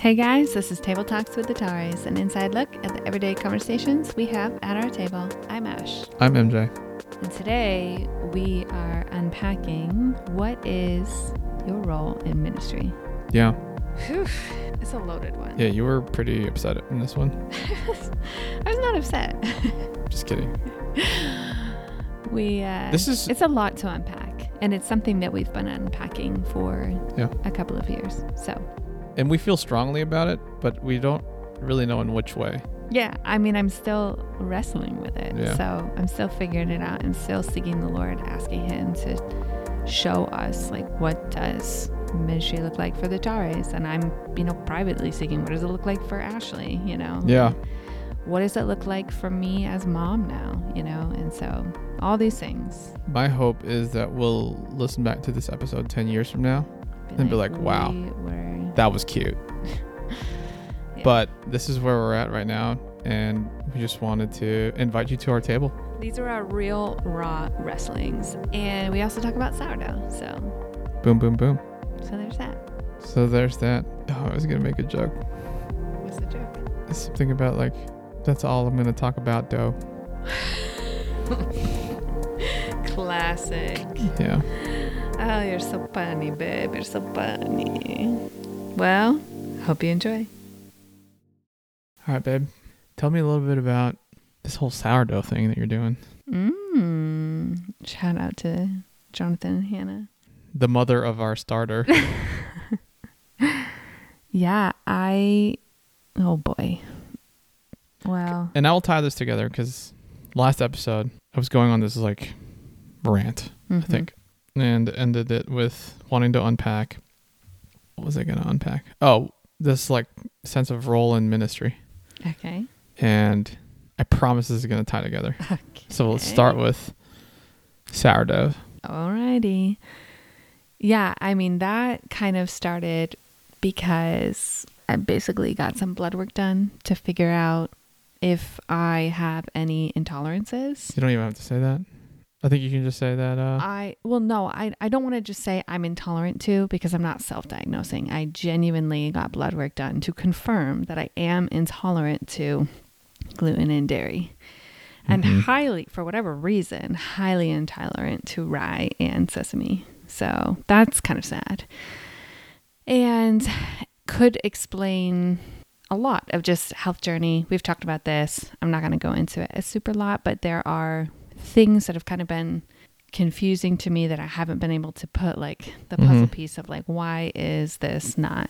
Hey guys, this is Table Talks with the Taris, an inside look at the everyday conversations we have at our table. I'm Ash. I'm MJ. And today we are unpacking what is your role in ministry. Yeah. Whew, it's a loaded one. Yeah, you were pretty upset in this one. I was not upset. Just kidding. we uh This is it's a lot to unpack. And it's something that we've been unpacking for Yeah. a couple of years. So and we feel strongly about it, but we don't really know in which way. Yeah, I mean, I'm still wrestling with it. Yeah. So I'm still figuring it out and still seeking the Lord, asking Him to show us, like, what does ministry look like for the Tares? And I'm, you know, privately seeking, what does it look like for Ashley? You know? Yeah. What does it look like for me as mom now? You know? And so all these things. My hope is that we'll listen back to this episode 10 years from now. And be like, wow. we were- That was cute. Yeah. But this is where we're at right now. And we just wanted to invite you to our table. These are our real raw wrestlings. And we also talk about sourdough. So, Boom, boom, boom. so there's that. So there's that. Oh, I was going to make a joke. What's the joke? Something about like, that's all I'm going to talk about, dough. Classic. Yeah. Oh, you're so funny, babe. You're so funny. Well, hope you enjoy. All right, babe. Tell me a little bit about this whole sourdough thing that you're doing. Mmm. Shout out to Jonathan and Hannah. The mother of our starter. Yeah, I. Oh boy. Well, and I will tie this together because last episode I was going on this like rant, I mhm. think, and ended it with wanting to unpack. What was I going to unpack? Oh, this like sense of role in ministry, Okay. and I promise this is going to tie together. Okay. So let's start with sourdough. Alrighty. Yeah, I mean, that kind of started because I basically got some blood work done to figure out if I have any intolerances. You don't even have to say that. I think you can just say that. Uh, I, well, no, I, I don't want to just say I'm intolerant to because I'm not self diagnosing. I genuinely got blood work done to confirm that I am intolerant to gluten and dairy. And Mhm. highly, for whatever reason, highly intolerant to rye and sesame. So that's kind of sad. And could explain a lot of just health journey. We've talked about this. I'm not going to go into it a super lot, but there are things that have kind of been confusing to me that I haven't been able to put like the puzzle Mhm. piece of like why is this not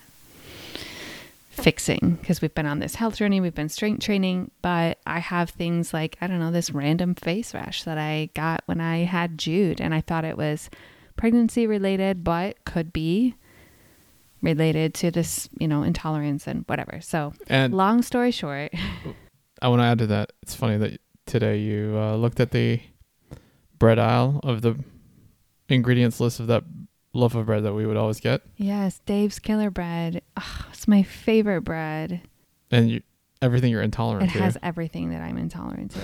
fixing because we've been on this health journey we've been strength training but i have things like i don't know this random face rash that i got when i had jude and i thought it was pregnancy related but could be related to this you know intolerance and whatever so and long story short I want to add to that. It's funny that today you uh, looked at the bread aisle of the ingredients list of that loaf of bread that we would always get, yes dave's killer bread Ugh, it's my favorite bread and you everything you're intolerant it to. has everything that i'm intolerant to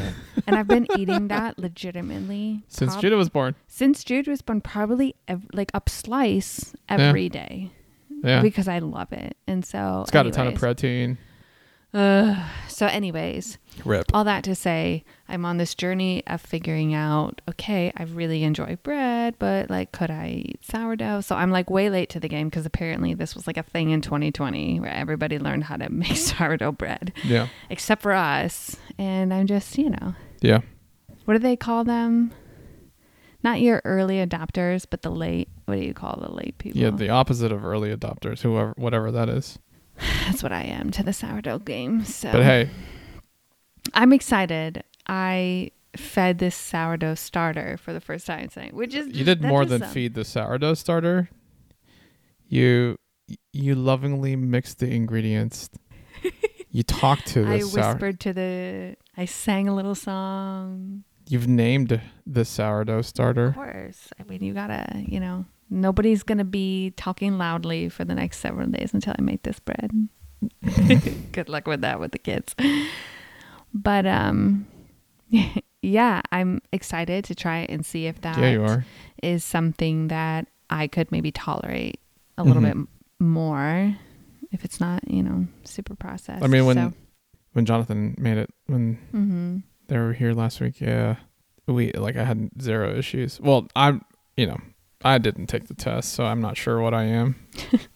and i've been eating that legitimately Since prob- Judah was born. since Jude was born, probably ev- like a slice every day Yeah. because I love it. And so it's got a ton of protein. Ugh. so, anyways, Rip. all that to say, I'm on this journey of figuring out. Okay, I really enjoy bread, but like, could I eat sourdough? So I'm like way late to the game because apparently this was like a thing in 2020 where everybody learned how to make sourdough bread, Yeah. except for us. And I'm just, you know, Yeah. what do they call them? Not your early adopters, but the late. What do you call the late people? Yeah. The opposite of early adopters, whoever, whatever that is. That's what I am to the sourdough game. So But hey, I'm excited. I fed this sourdough starter for the first time tonight, which is you did more than sounds- feed the sourdough starter. You you lovingly mixed the ingredients. you talked to the I sour. whispered to the. I sang a little song. You've named the sourdough starter. Of course, I mean you gotta. You know, nobody's gonna be talking loudly for the next several days until I make this bread. Good luck with that with the kids. But um, yeah, I'm excited to try it and see if that Yeah, you are. is something that I could maybe tolerate a little Mhm. bit more if it's not, you know, super processed. I mean, when so, when Jonathan made it when mhm. they were here last week, yeah, we like I had zero issues. Well, I'm you know I didn't take the test, so I'm not sure what I am.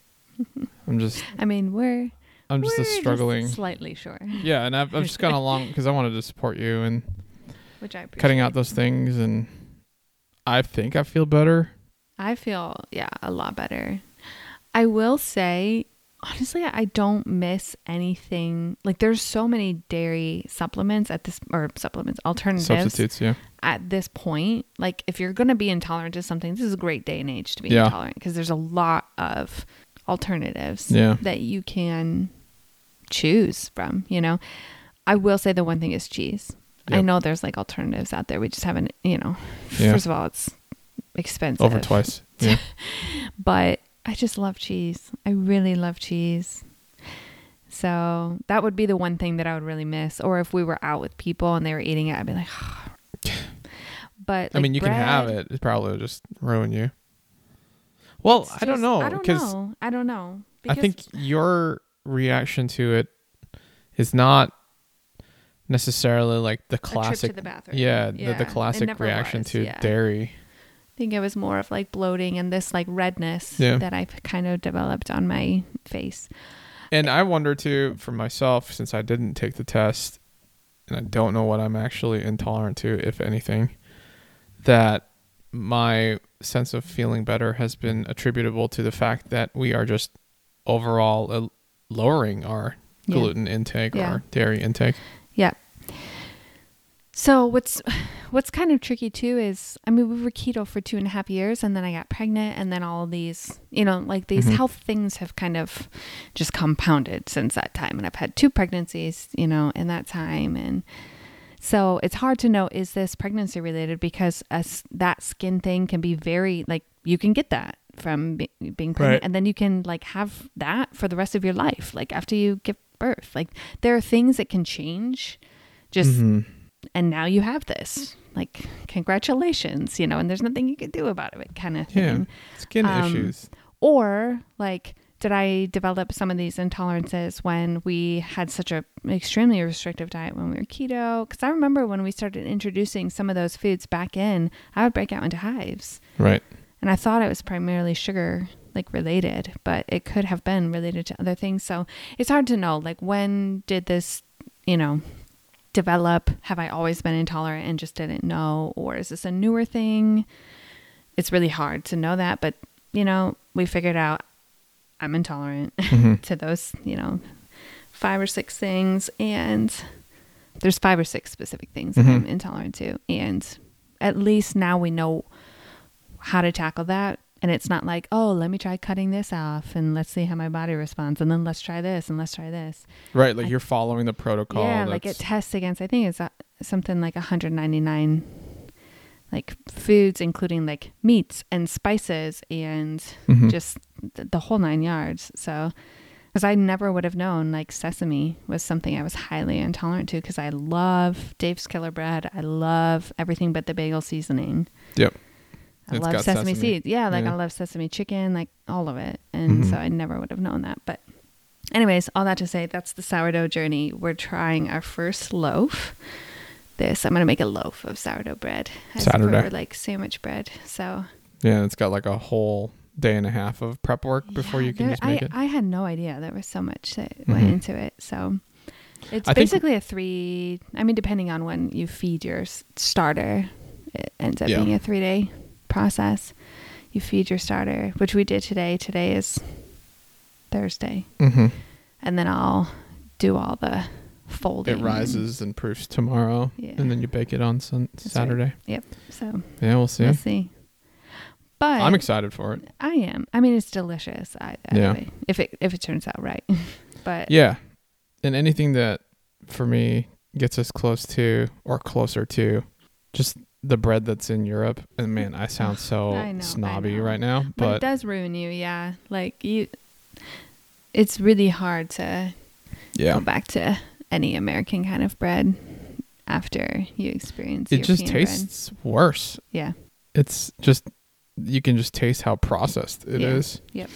I'm just I mean, we're I'm just we're a struggling. slightly sure, yeah, and I've, I've just gone along because I wanted to support you and which I appreciate. cutting out those things, and I think I feel better. I feel yeah a lot better. I will say honestly, I don't miss anything. Like there's so many dairy supplements at this or supplements alternatives Substitutes, yeah. at this point. Like if you're gonna be intolerant to something, this is a great day and age to be Yeah. intolerant because there's a lot of alternatives Yeah. that you can choose from. You know, I will say the one thing is cheese. I know there's like alternatives out there. We just haven't, you know. Yeah. First of all, it's expensive Over twice. Yeah. but I just love cheese. I really love cheese. So that would be the one thing that I would really miss. Or if we were out with people and they were eating it, I'd be like, but I mean, like you can have it. It probably will just ruin you. Well, I don't know I don't because know. I don't know. I think your reaction to it is not necessarily like the a trip to classic. the bathroom. yeah, Yeah, the, the classic reaction was, to yeah. dairy. I think it was more of like bloating and this like redness Yeah. that I've kind of developed on my face. And I wonder too, for myself, since I didn't take the test, and I don't know what I'm actually intolerant to, if anything, that my sense of feeling better has been attributable to the fact that we are just overall uh, lowering our Yeah. gluten intake Yeah. or dairy intake. Yeah. So what's what's kind of tricky too is I mean we were keto for two and a half years and then I got pregnant and then all these you know like these Mhm. health things have kind of just compounded since that time and I've had two pregnancies you know in that time and so it's hard to know is this pregnancy related because as that skin thing can be very like you can get that from be, being pregnant Right. and then you can like have that for the rest of your life like after you give birth like there are things that can change just Mhm. And now you have this like congratulations you know and there's nothing you can do about it kind of Yeah. thing skin Um, issues. or like did i develop some of these intolerances when we had such a extremely restrictive diet when we were keto because i remember when we started introducing some of those foods back in i would break out into hives Right. and I thought it was primarily sugar like related, but it could have been related to other things. So it's hard to know like when did this, you know, develop? Have I always been intolerant and just didn't know or is this a newer thing? It's really hard to know that, but you know, we figured out I'm intolerant Mhm. to those, you know, five or six things and there's five or six specific things that I'm intolerant to and at least now we know how to tackle that and it's not like oh let me try cutting this off and let's see how my body responds and then let's try this and let's try this Right. Like I- you're following the protocol. yeah like it tests against i think it's uh, something like 199 like foods including like meats and spices and Mhm. just th- the whole nine yards so because i never would have known like sesame was something i was highly intolerant to because i love dave's killer bread i love everything but the bagel seasoning Yep. I It's love sesame, sesame. seeds. Yeah, like Yeah. I love sesame chicken, like all of it. And Mhm. so I never would have known that. But, anyways, all that to say, that's the sourdough journey. We're trying our first loaf. This, I'm going to make a loaf of sourdough bread. Saturday. like sandwich bread. So, Yeah, it's got like a whole day and a half of prep work before yeah, you can there- just make I, it. I had no idea there was so much that went Mhm. into it. So, it's I think- basically a three, I mean, depending on when you feed your starter, it ends up Yeah. being a three day process. You feed your starter, which we did today. Today is Thursday. hmm And then I'll do all the folding. It rises and proofs tomorrow, Yeah. and then you bake it on sun- That's right. Saturday. Yep. So Yeah, we'll see. we'll see. But I'm excited for it. I am. I mean, it's delicious. I, Yeah. way, if it if it turns out right. but Yeah, and anything that for me gets us close to or closer to just the bread that's in Europe. And man, I sound so I know, snobby right now, but, it does ruin you. Yeah. Like you. It's really hard to yeah, go back to any American kind of bread after you experience. it It just European bread. tastes worse. Yeah. It's just you can just taste how processed it is. Yeah. Yep.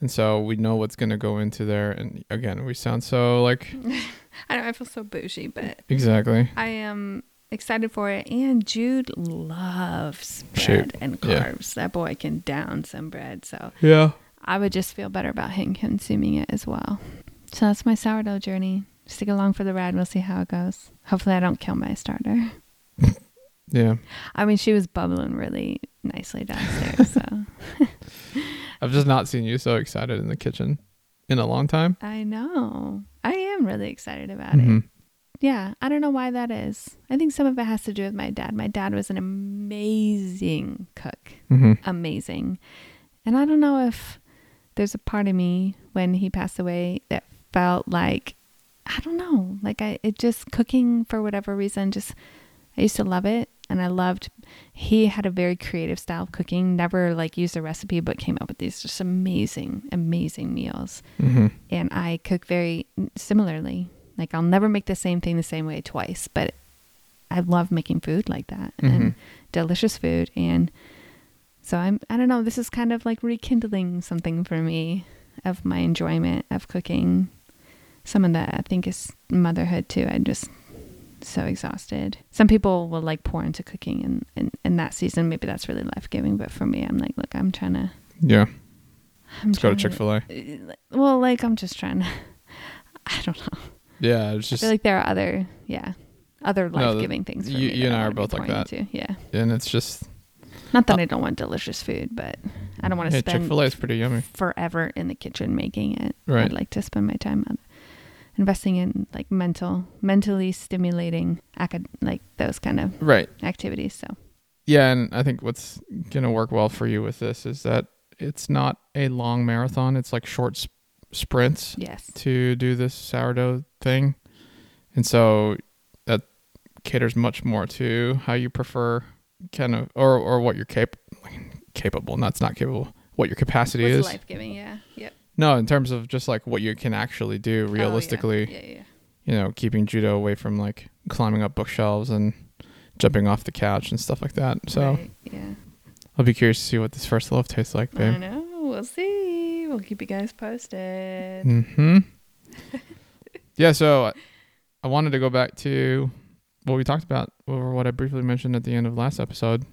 And so we know what's going to go into there. And again, we sound so like. I know I feel so bougie, but exactly. I am excited for it. And Jude loves bread Shoot. and Yeah. carbs. That boy can down some bread. So Yeah. I would just feel better about him consuming it as well. So that's my sourdough journey. Stick along for the ride. We'll see how it goes. Hopefully, I don't kill my starter. Yeah. I mean, she was bubbling really nicely downstairs. so I've just not seen you so excited in the kitchen in a long time. I know. I am really excited about Mhm. it. Yeah. I don't know why that is. I think some of it has to do with my dad. My dad was an amazing cook. Mhm. Amazing. And I don't know if there's a part of me when he passed away that felt like I don't know, like I it just cooking for whatever reason just I used to love it and I loved he had a very creative style of cooking, never like used a recipe but came up with these just amazing amazing meals. Mhm. And I cook very similarly. Like I'll never make the same thing the same way twice, but I love making food like that and Mhm. delicious food and so I'm I don't know, this is kind of like rekindling something for me of my enjoyment of cooking. Some of that I think is motherhood too. I'm just so exhausted. Some people will like pour into cooking and in, in that season maybe that's really life giving, but for me I'm like, look, I'm trying to Yeah. I'm Let's go to Chick Fil A. Well, like I'm just trying to I don't know. Yeah, it's I just feel like there are other yeah. Other life giving things for you- me. you and I are both like that. into. Yeah. and it's just Not that Uh, I don't want delicious food, but I don't want to yeah, spend Chick Fil A is pretty yummy. forever in the kitchen making it. Right. I'd like to spend my time on investing in like mental, mentally stimulating, acad- like those kind of Right. activities. So Yeah, and I think what's gonna work well for you with this is that it's not a long marathon. It's like short sprints yes, to do this sourdough thing, and so that caters much more to how you prefer, kind of, or or what you're cap- capable. That's not capable. What your capacity what's is. life giving? Yeah, yep. No, in terms of just like what you can actually do Oh, yeah. realistically. yeah, yeah. You know, keeping judo away from like climbing up bookshelves and jumping off the couch and stuff like that. So Right, yeah. I'll be curious to see what this first loaf tastes like, babe. I know. We'll see. We'll keep you guys posted. Mm-hmm. yeah. So I- I wanted to go back to what we talked about, or what I briefly mentioned at the end of last episode,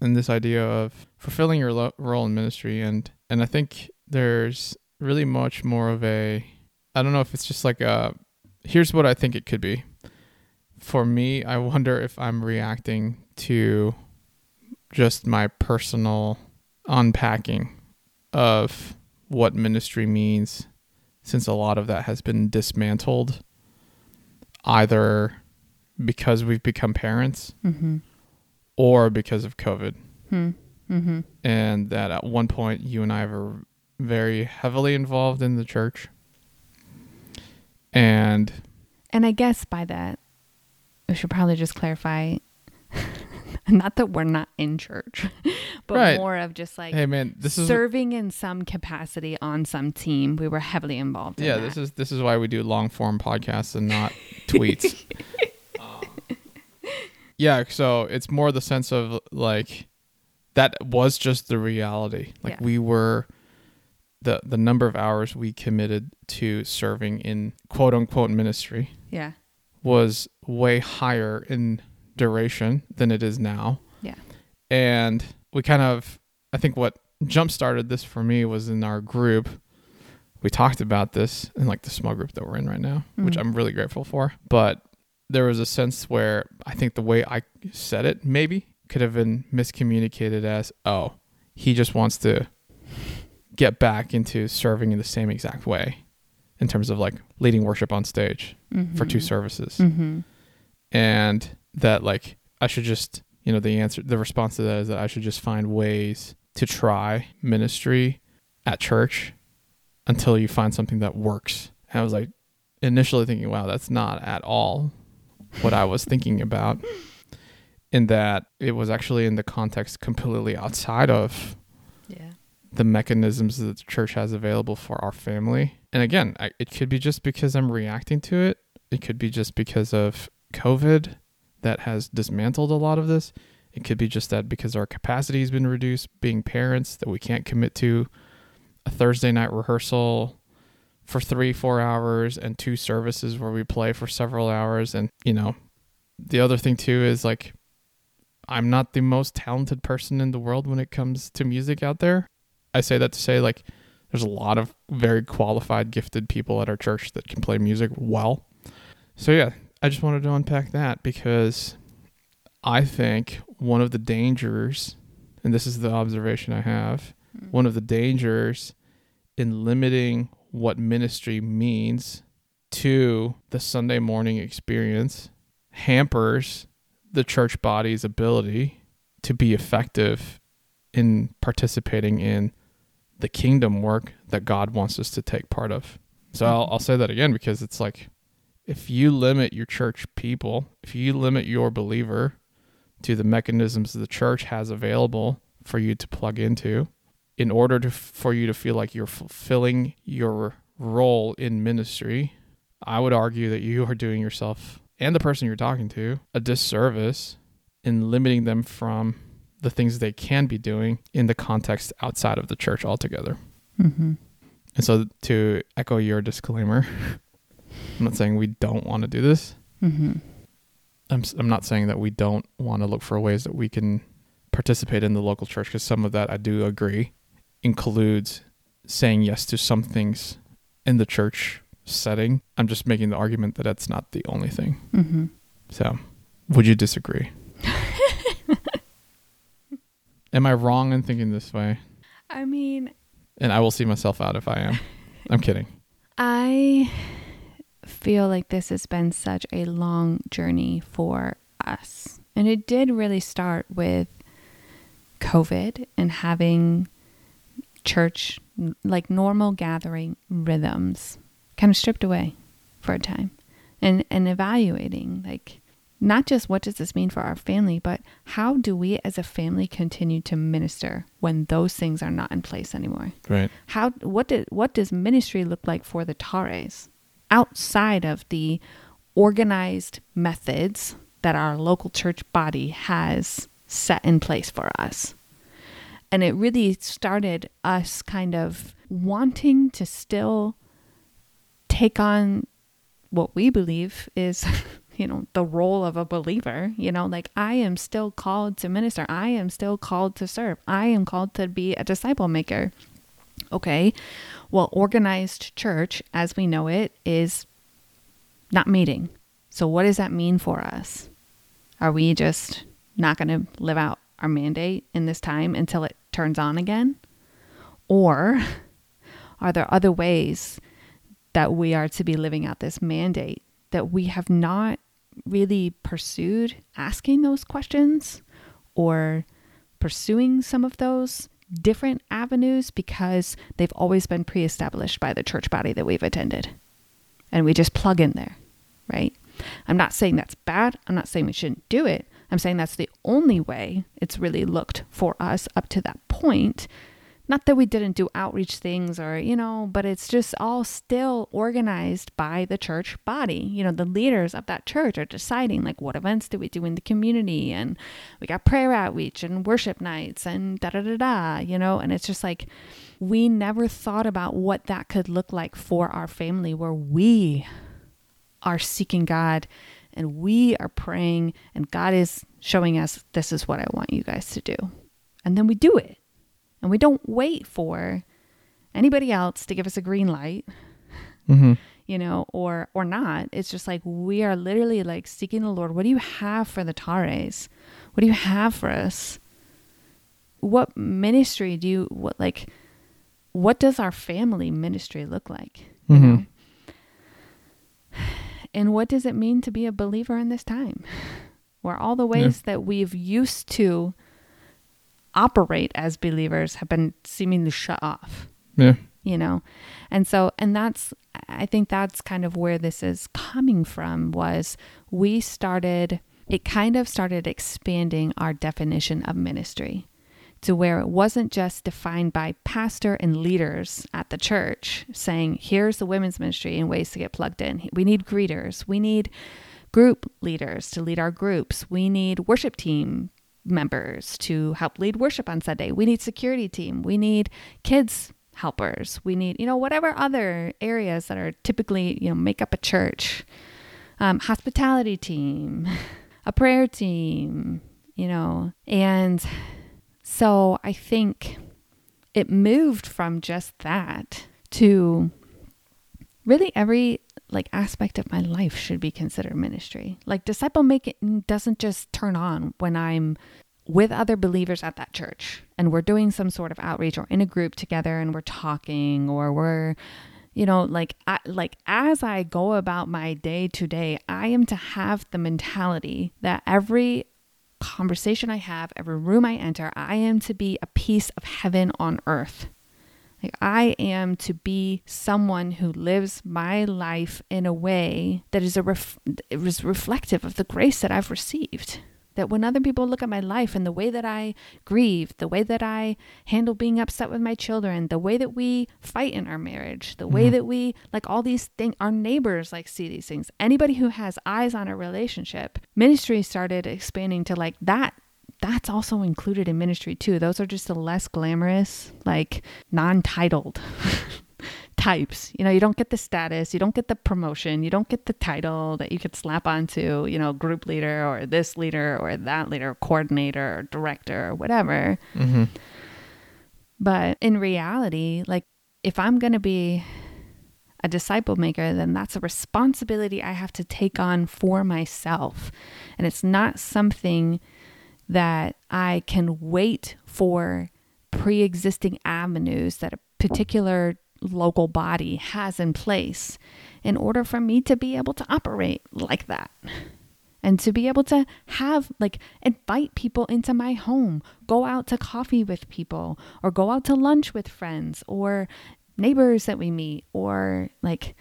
and this idea of fulfilling your lo- role in ministry, and and I think there's really much more of a, I don't know if it's just like a, here's what I think it could be. For me, I wonder if I'm reacting to just my personal unpacking of what ministry means since a lot of that has been dismantled either because we've become parents Mm-hmm. or because of COVID. Hmm. Mm-hmm. And that at one point you and I were very heavily involved in the church. And And I guess by that, we should probably just clarify not that we're not in church, but Right. more of just like hey man, this is serving in some capacity on some team. We were heavily involved in yeah, that. this is this is why we do long form podcasts and not tweets. Um, yeah, so it's more the sense of like that was just the reality. Like Yeah. we were the the number of hours we committed to serving in quote unquote ministry yeah. was way higher in duration than it is now. Yeah. And we kind of I think what jump started this for me was in our group. We talked about this in like the small group that we're in right now, which Mhm. I'm really grateful for. But there was a sense where I think the way I said it maybe could have been miscommunicated as, oh, he just wants to get back into serving in the same exact way in terms of like leading worship on stage for two Mhm. services Mhm. and that like I should just you know the answer the response to that is that I should just find ways to try ministry at church until you find something that works. And I was like initially thinking, wow, that's not at all what I was thinking about. In that it was actually in the context completely outside of Yeah. the mechanisms that the church has available for our family. And again, I, it could be just because I'm reacting to it. It could be just because of COVID that has dismantled a lot of this. It could be just that because our capacity has been reduced, being parents, that we can't commit to a Thursday night rehearsal for three, four hours and two services where we play for several hours. And, you know, the other thing too is like, I'm not the most talented person in the world when it comes to music out there. I say that to say, like, there's a lot of very qualified, gifted people at our church that can play music well. So, yeah, I just wanted to unpack that because I think one of the dangers, and this is the observation I have, mm-hmm. one of the dangers in limiting what ministry means to the Sunday morning experience hampers the church body's ability to be effective in participating in the kingdom work that God wants us to take part of. So I'll, I'll say that again because it's like if you limit your church people, if you limit your believer to the mechanisms the church has available for you to plug into, in order to for you to feel like you're fulfilling your role in ministry, I would argue that you are doing yourself and the person you're talking to a disservice in limiting them from the things they can be doing in the context outside of the church altogether. Mm-hmm. And so, to echo your disclaimer, I'm not saying we don't want to do this. Mm-hmm. I'm, I'm not saying that we don't want to look for ways that we can participate in the local church because some of that I do agree includes saying yes to some things in the church setting. I'm just making the argument that that's not the only thing. Mm-hmm. So, would you disagree? am I wrong in thinking this way? I mean, and I will see myself out if I am. I'm kidding. I feel like this has been such a long journey for us. And it did really start with COVID and having church, like normal gathering rhythms, kind of stripped away for a time and, and evaluating, like, not just what does this mean for our family, but how do we as a family continue to minister when those things are not in place anymore? Right. How what did what does ministry look like for the Tares outside of the organized methods that our local church body has set in place for us? And it really started us kind of wanting to still take on what we believe is you know, the role of a believer, you know, like I am still called to minister. I am still called to serve. I am called to be a disciple maker. Okay. Well, organized church as we know it is not meeting. So what does that mean for us? Are we just not going to live out our mandate in this time until it turns on again? Or are there other ways that we are to be living out this mandate that we have not really pursued asking those questions or pursuing some of those different avenues because they've always been pre established by the church body that we've attended. And we just plug in there, right? I'm not saying that's bad. I'm not saying we shouldn't do it. I'm saying that's the only way it's really looked for us up to that point not that we didn't do outreach things or, you know, but it's just all still organized by the church body. You know, the leaders of that church are deciding like what events do we do in the community and we got prayer outreach and worship nights and da da da da, you know, and it's just like we never thought about what that could look like for our family where we are seeking God and we are praying and God is showing us this is what I want you guys to do. And then we do it and we don't wait for anybody else to give us a green light. Mm-hmm. You know, or or not. It's just like we are literally like seeking the Lord. What do you have for the Tares? What do you have for us? What ministry do you what like what does our family ministry look like? Mm-hmm. And what does it mean to be a believer in this time? Where all the ways yeah. that we've used to operate as believers have been seemingly shut off. Yeah. You know? And so and that's I think that's kind of where this is coming from was we started it kind of started expanding our definition of ministry to where it wasn't just defined by pastor and leaders at the church saying, here's the women's ministry and ways to get plugged in. We need greeters. We need group leaders to lead our groups. We need worship team members to help lead worship on Sunday. We need security team. We need kids helpers. We need, you know, whatever other areas that are typically, you know, make up a church. Um, hospitality team, a prayer team, you know. And so I think it moved from just that to really every like aspect of my life should be considered ministry. Like disciple making doesn't just turn on when I'm with other believers at that church and we're doing some sort of outreach or in a group together and we're talking or we're you know like I, like as i go about my day to day i am to have the mentality that every conversation i have every room i enter i am to be a piece of heaven on earth like I am to be someone who lives my life in a way that is a ref- is reflective of the grace that I've received. That when other people look at my life and the way that I grieve, the way that I handle being upset with my children, the way that we fight in our marriage, the way Mhm. that we like all these things, our neighbors like see these things. Anybody who has eyes on a relationship, ministry started expanding to like that that's also included in ministry too. Those are just the less glamorous, like non-titled types. You know, you don't get the status, you don't get the promotion, you don't get the title that you could slap onto, you know, group leader or this leader or that leader, coordinator or director or whatever. Mm-hmm. But in reality, like if I'm going to be a disciple maker, then that's a responsibility I have to take on for myself. And it's not something that I can wait for pre existing avenues that a particular local body has in place in order for me to be able to operate like that. And to be able to have, like, invite people into my home, go out to coffee with people, or go out to lunch with friends, or neighbors that we meet, or like,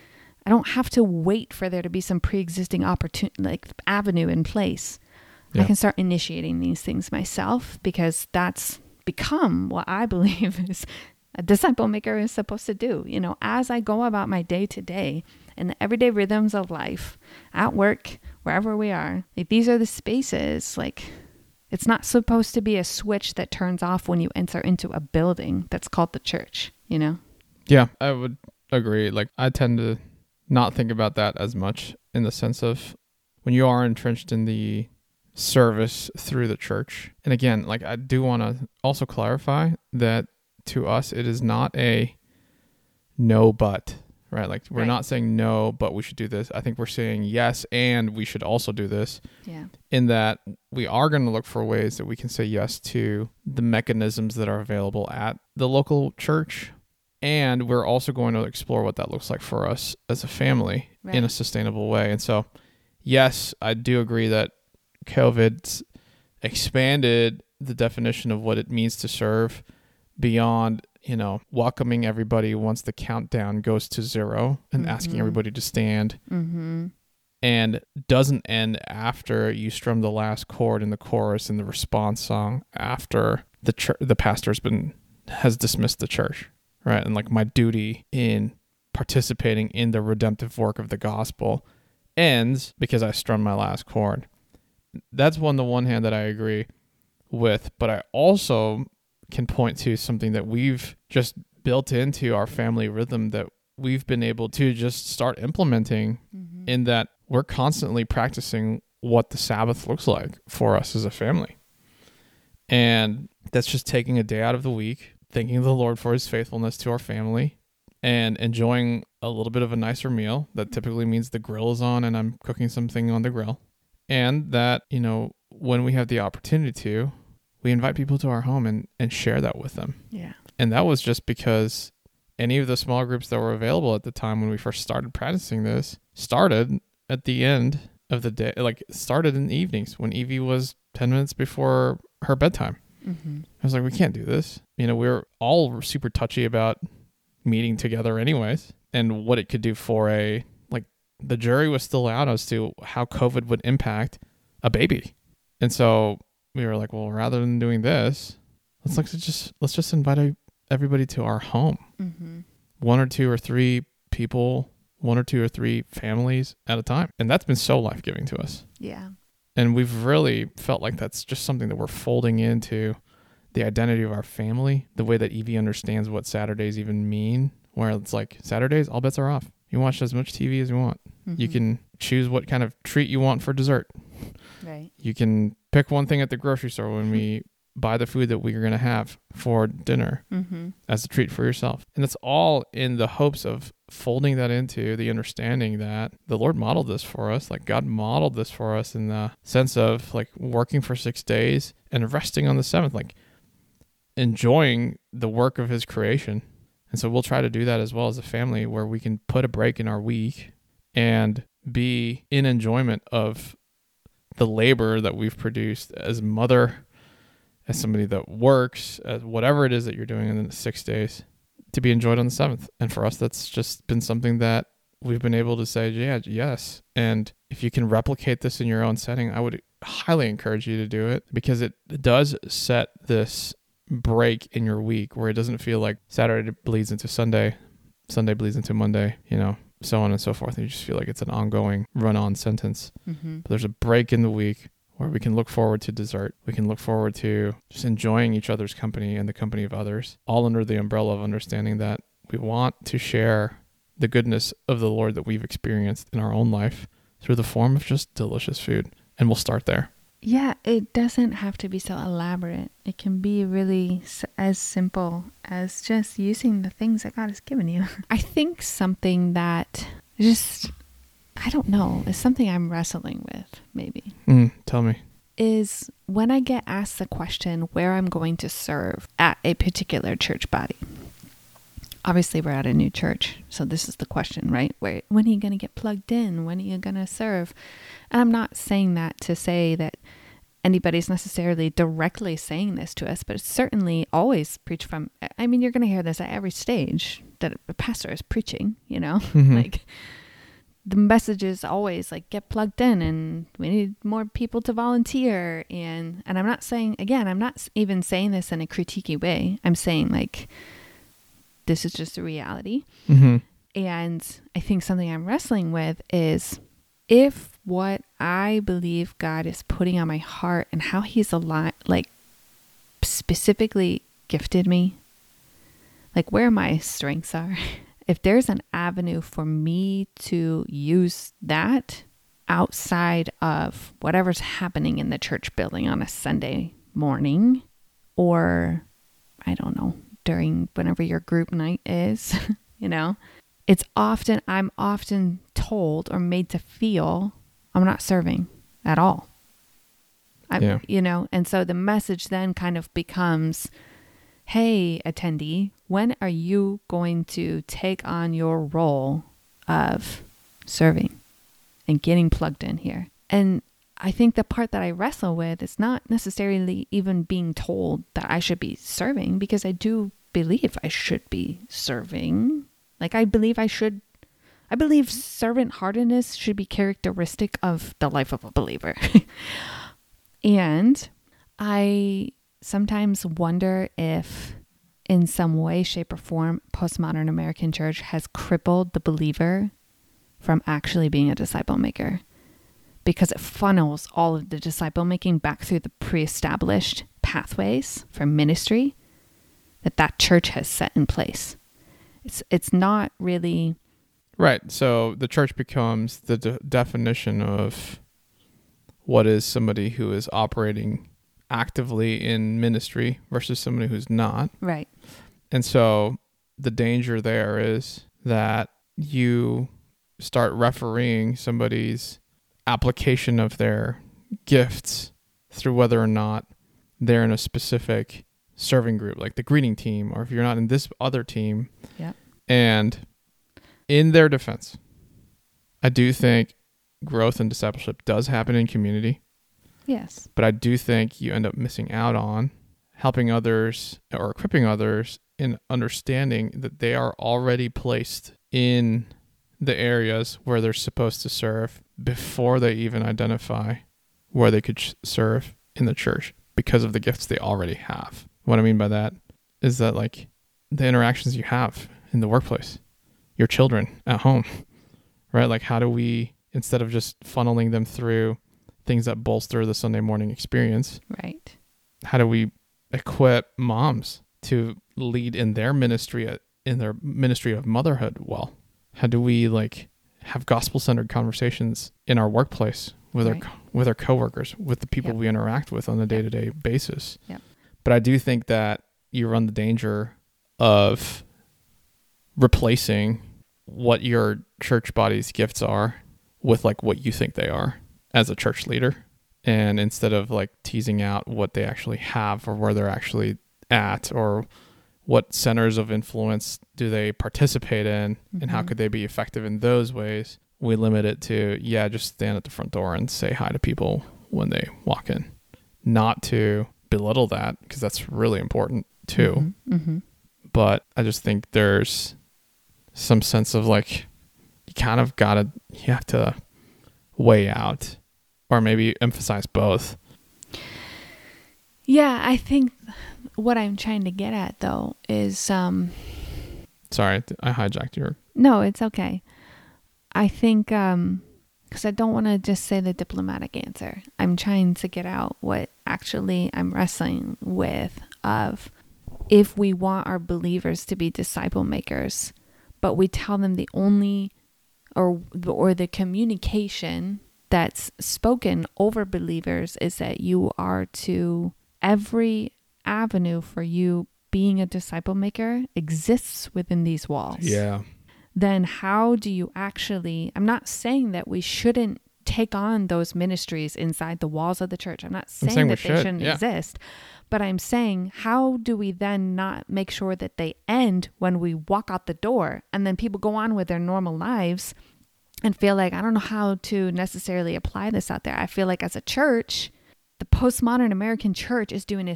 I don't have to wait for there to be some pre existing opportunity, like, avenue in place. I can start initiating these things myself because that's become what I believe is a disciple maker is supposed to do. You know, as I go about my day to day and the everyday rhythms of life, at work, wherever we are, like these are the spaces. Like, it's not supposed to be a switch that turns off when you enter into a building that's called the church, you know? Yeah, I would agree. Like I tend to not think about that as much in the sense of when you are entrenched in the service through the church. And again, like I do want to also clarify that to us it is not a no but, right? Like we're Right. not saying no, but we should do this. I think we're saying yes and we should also do this Yeah. in that we are going to look for ways that we can say yes to the mechanisms that are available at the local church. And we're also going to explore what that looks like for us as a family in a sustainable way. And so, yes, I do agree that COVID's expanded the definition of what it means to serve beyond, you know, welcoming everybody once the countdown goes to zero and asking Mhm. everybody to stand Mm-hmm. and doesn't end after you strum the last chord in the chorus in the response song after the the pastor's been has dismissed the church right and like my duty in participating in the redemptive work of the gospel ends because I strummed my last chord that's one the one hand that I agree with but I also can point to something that we've just built into our family rhythm that we've been able to just start implementing Mm-hmm. in that we're constantly practicing what the Sabbath looks like for us as a family. And that's just taking a day out of the week, thanking the Lord for his faithfulness to our family, and enjoying a little bit of a nicer meal. That typically means the grill is on and I'm cooking something on the grill. And that, you know, when we have the opportunity to, we invite people to our home and, and share that with them. Yeah. And that was just because any of the small groups that were available at the time when we first started practicing this started at the end of the day, like started in the evenings when Evie was 10 minutes before her bedtime. Mm-hmm. I was like, we can't do this. You know, we are all super touchy about meeting together, anyways, and what it could do for a, the jury was still out as to how COVID would impact a baby. And so we were like, well, rather than doing this, let's like just let's just invite everybody to our home. Mm-hmm. One or two or three people, one or two or three families at a time. And that's been so life-giving to us. Yeah. And we've really felt like that's just something that we're folding into the identity of our family, the way that Evie understands what Saturdays even mean, where it's like Saturdays, all bets are off. You watch as much TV as you want. You Mhm. can choose what kind of treat you want for dessert. right. You can pick one thing at the grocery store when we buy the food that we're going to have for dinner Mm-hmm. as a treat for yourself. And it's all in the hopes of folding that into the understanding that the Lord modeled this for us. Like God modeled this for us in the sense of like working for six days and resting on the seventh, like enjoying the work of his creation. And so we'll try to do that as well as a family where we can put a break in our week and be in enjoyment of the labor that we've produced as mother, as somebody that works, as whatever it is that you're doing in the six days to be enjoyed on the seventh. And for us, that's just been something that we've been able to say, yeah, yes. And if you can replicate this in your own setting, I would highly encourage you to do it because it does set this break in your week where it doesn't feel like Saturday bleeds into Sunday, Sunday bleeds into Monday, you know, so on and so forth. And you just feel like it's an ongoing run on sentence. Mm-hmm. But there's a break in the week where we can look forward to dessert. We can look forward to just enjoying each other's company and the company of others, all under the umbrella of understanding that we want to share the goodness of the Lord that we've experienced in our own life through the form of just delicious food. And we'll start there. Yeah, it doesn't have to be so elaborate. It can be really s- as simple as just using the things that God has given you. I think something that just, I don't know, is something I'm wrestling with, maybe, Mm, tell me. is when I get asked the question where I'm going to serve at a particular church body. Obviously, we're at a new church, so this is the question, right? Where when are you going to get plugged in? When are you going to serve? And I'm not saying that to say that anybody's necessarily directly saying this to us, but it's certainly always preached from. I mean, you're going to hear this at every stage that a pastor is preaching, you know? Mhm. like the message is always like get plugged in and we need more people to volunteer and and I'm not saying again I'm not even saying this in a critiquey way I'm saying like this is just a reality Mm-hmm. and I think something I'm wrestling with is if what I believe God is putting on my heart and how He's a lot like specifically gifted me, like where my strengths are, if there's an avenue for me to use that outside of whatever's happening in the church building on a Sunday morning or I don't know, during whenever your group night is, you know, it's often, I'm often told or made to feel I'm not serving at all. I, Yeah. You know, and so the message then kind of becomes hey, attendee, when are you going to take on your role of serving and getting plugged in here? And I think the part that I wrestle with is not necessarily even being told that I should be serving because I do believe I should be serving. Like I believe I should I believe servant heartedness should be characteristic of the life of a believer. and I sometimes wonder if in some way shape or form postmodern American church has crippled the believer from actually being a disciple maker because it funnels all of the disciple making back through the pre-established pathways for ministry that that church has set in place. It's it's not really Right. So the church becomes the de- definition of what is somebody who is operating actively in ministry versus somebody who's not. right. And so the danger there is that you start refereeing somebody's application of their gifts through whether or not they're in a specific serving group, like the greeting team, or if you're not in this other team. Yep. And in their defense, I do think growth and discipleship does happen in community Yes. but I do think you end up missing out on helping others or equipping others in understanding that they are already placed in the areas where they're supposed to serve before they even identify where they could sh- serve in the church because of the gifts they already have. What I mean by that is that like the interactions you have in the workplace, your children at home, right? Like how do we instead of just funneling them through things that bolster the Sunday morning experience. Right. How do we equip moms to lead in their ministry uh, in their ministry of motherhood well? How do we like have gospel-centered conversations in our workplace with Right. our with our coworkers, with the people Yep. we interact with on a day-to-day basis? Yep. But I do think that you run the danger of replacing what your church body's gifts are with like what you think they are as a church leader and instead of like teasing out what they actually have or where they're actually at or what centers of influence do they participate in and how Mhm. could they be effective in those ways we limit it to yeah just stand at the front door and say hi to people when they walk in not to belittle that because that's really important too Mm-hmm. but I just think there's some sense of like you kind of gotta you have to weigh out or maybe emphasize both. Yeah, I think what I'm trying to get at though is um Sorry, I hijacked your. no, it's okay. I think um cuz I don't want to just say the diplomatic answer. I'm trying to get out what actually I'm wrestling with of if we want our believers to be disciple makers, but we tell them the only or or the communication that's spoken over believers is that you are to every avenue for you being a disciple maker exists within these walls Yeah. then how do you actually I'm not saying that we shouldn't take on those ministries inside the walls of the church. I'm not saying, saying that they should, shouldn't yeah. exist, but I'm saying how do we then not make sure that they end when we walk out the door and then people go on with their normal lives and feel like I don't know how to necessarily apply this out there. I feel like as a church, the postmodern American church is doing a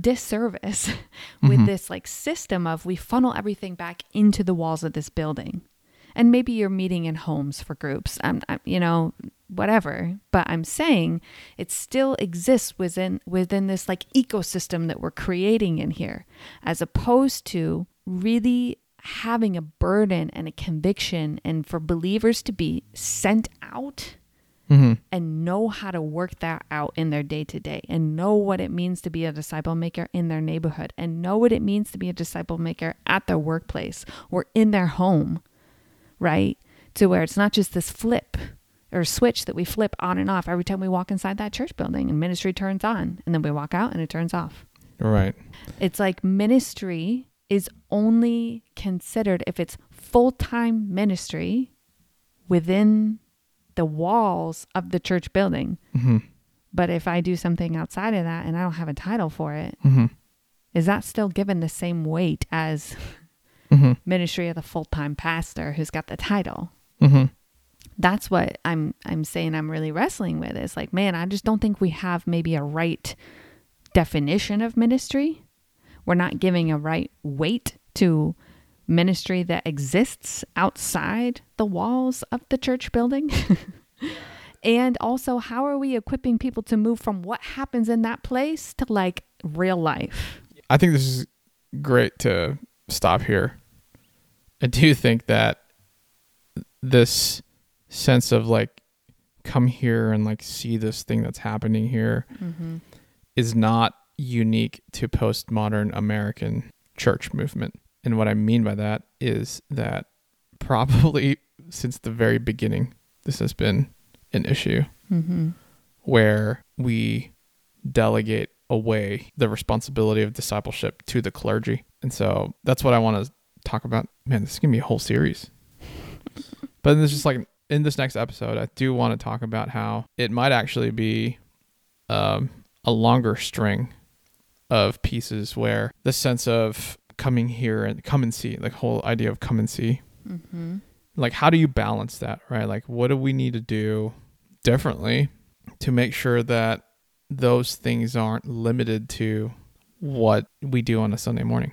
disservice with Mhm. this like system of we funnel everything back into the walls of this building. And maybe you're meeting in homes for groups. I'm, I'm you know, whatever. But I'm saying it still exists within within this like ecosystem that we're creating in here, as opposed to really having a burden and a conviction and for believers to be sent out Mm-hmm. and know how to work that out in their day to day and know what it means to be a disciple maker in their neighborhood and know what it means to be a disciple maker at their workplace or in their home, right? To where it's not just this flip or switch that we flip on and off every time we walk inside that church building and ministry turns on and then we walk out and it turns off. Right. It's like ministry is only considered if it's full time ministry within the walls of the church building. Mm-hmm. But if I do something outside of that and I don't have a title for it, Mm-hmm. is that still given the same weight as Mm-hmm. ministry of the full time pastor who's got the title? Mm-hmm. That's what I'm I'm saying I'm really wrestling with. Is like, man, I just don't think we have maybe a right definition of ministry. We're not giving a right weight to ministry that exists outside the walls of the church building. and also, how are we equipping people to move from what happens in that place to like real life? I think this is great to stop here. I do think that this sense of like come here and like see this thing that's happening here Mm-hmm. is not unique to postmodern American church movement. And what I mean by that is that probably since the very beginning, this has been an issue Mm-hmm. where we delegate away the responsibility of discipleship to the clergy. And so that's what I want to talk about. Man, this is to be a whole series. but this is like in this next episode, I do want to talk about how it might actually be um, a longer string of pieces where the sense of coming here and come and see, like whole idea of come and see, Mm-hmm. like how do you balance that right like what do we need to do differently to make sure that those things aren't limited to what we do on a sunday morning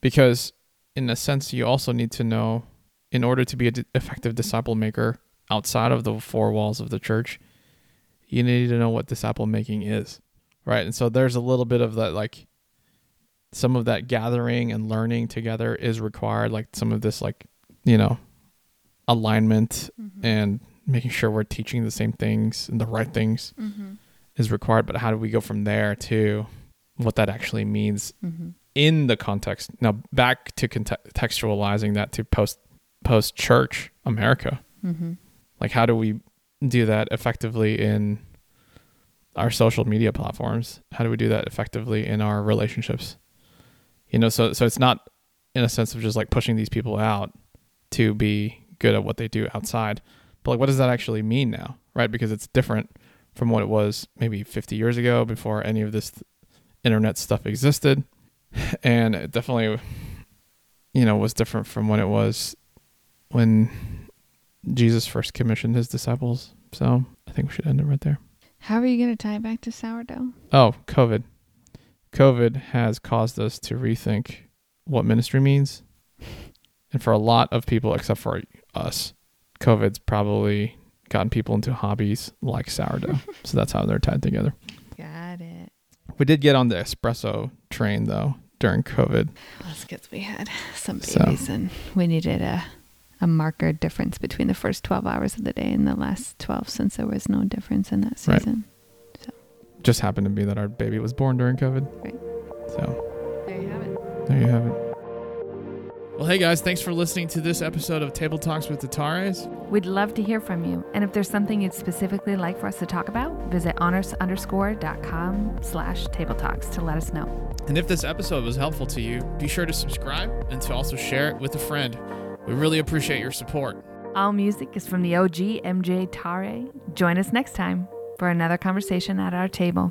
because in a sense you also need to know in order to be an effective disciple maker outside of the four walls of the church you need to know what disciple making is right and so there's a little bit of that like some of that gathering and learning together is required like some of this like you know alignment Mm-hmm. and making sure we're teaching the same things and the right things Mm-hmm. is required but how do we go from there to what that actually means Mm-hmm. In the context. Now back to contextualizing that to post post church America. Mm-hmm. Like how do we do that effectively in our social media platforms? How do we do that effectively in our relationships? You know, so so it's not in a sense of just like pushing these people out to be good at what they do outside. But like what does that actually mean now? Right? Because it's different from what it was maybe 50 years ago before any of this internet stuff existed. And it definitely you know was different from when it was when Jesus first commissioned his disciples. So I think we should end it right there. How are you going to tie it back to sourdough? Oh, COVID. COVID has caused us to rethink what ministry means. And for a lot of people, except for us, COVID's probably gotten people into hobbies like sourdough. so that's how they're tied together. Got it. We did get on the espresso train, though, during COVID. That's because we had some So- babies and we needed a, a marker difference between the first 12 hours of the day and the last 12 since there was no difference in that season. Right. season. Just happened to be that our baby was born during COVID. Right. So There you have it. there you have it. Well, hey guys, thanks for listening to this episode of Table Talks with the Tares. We'd love to hear from you. And if there's something you'd specifically like for us to talk about, visit honest underscore dot com slash table talks to let us know. And if this episode was helpful to you, be sure to subscribe and to also share it with a friend. We really appreciate your support. All music is from the OG MJ Tare. Join us next time for another conversation at our table.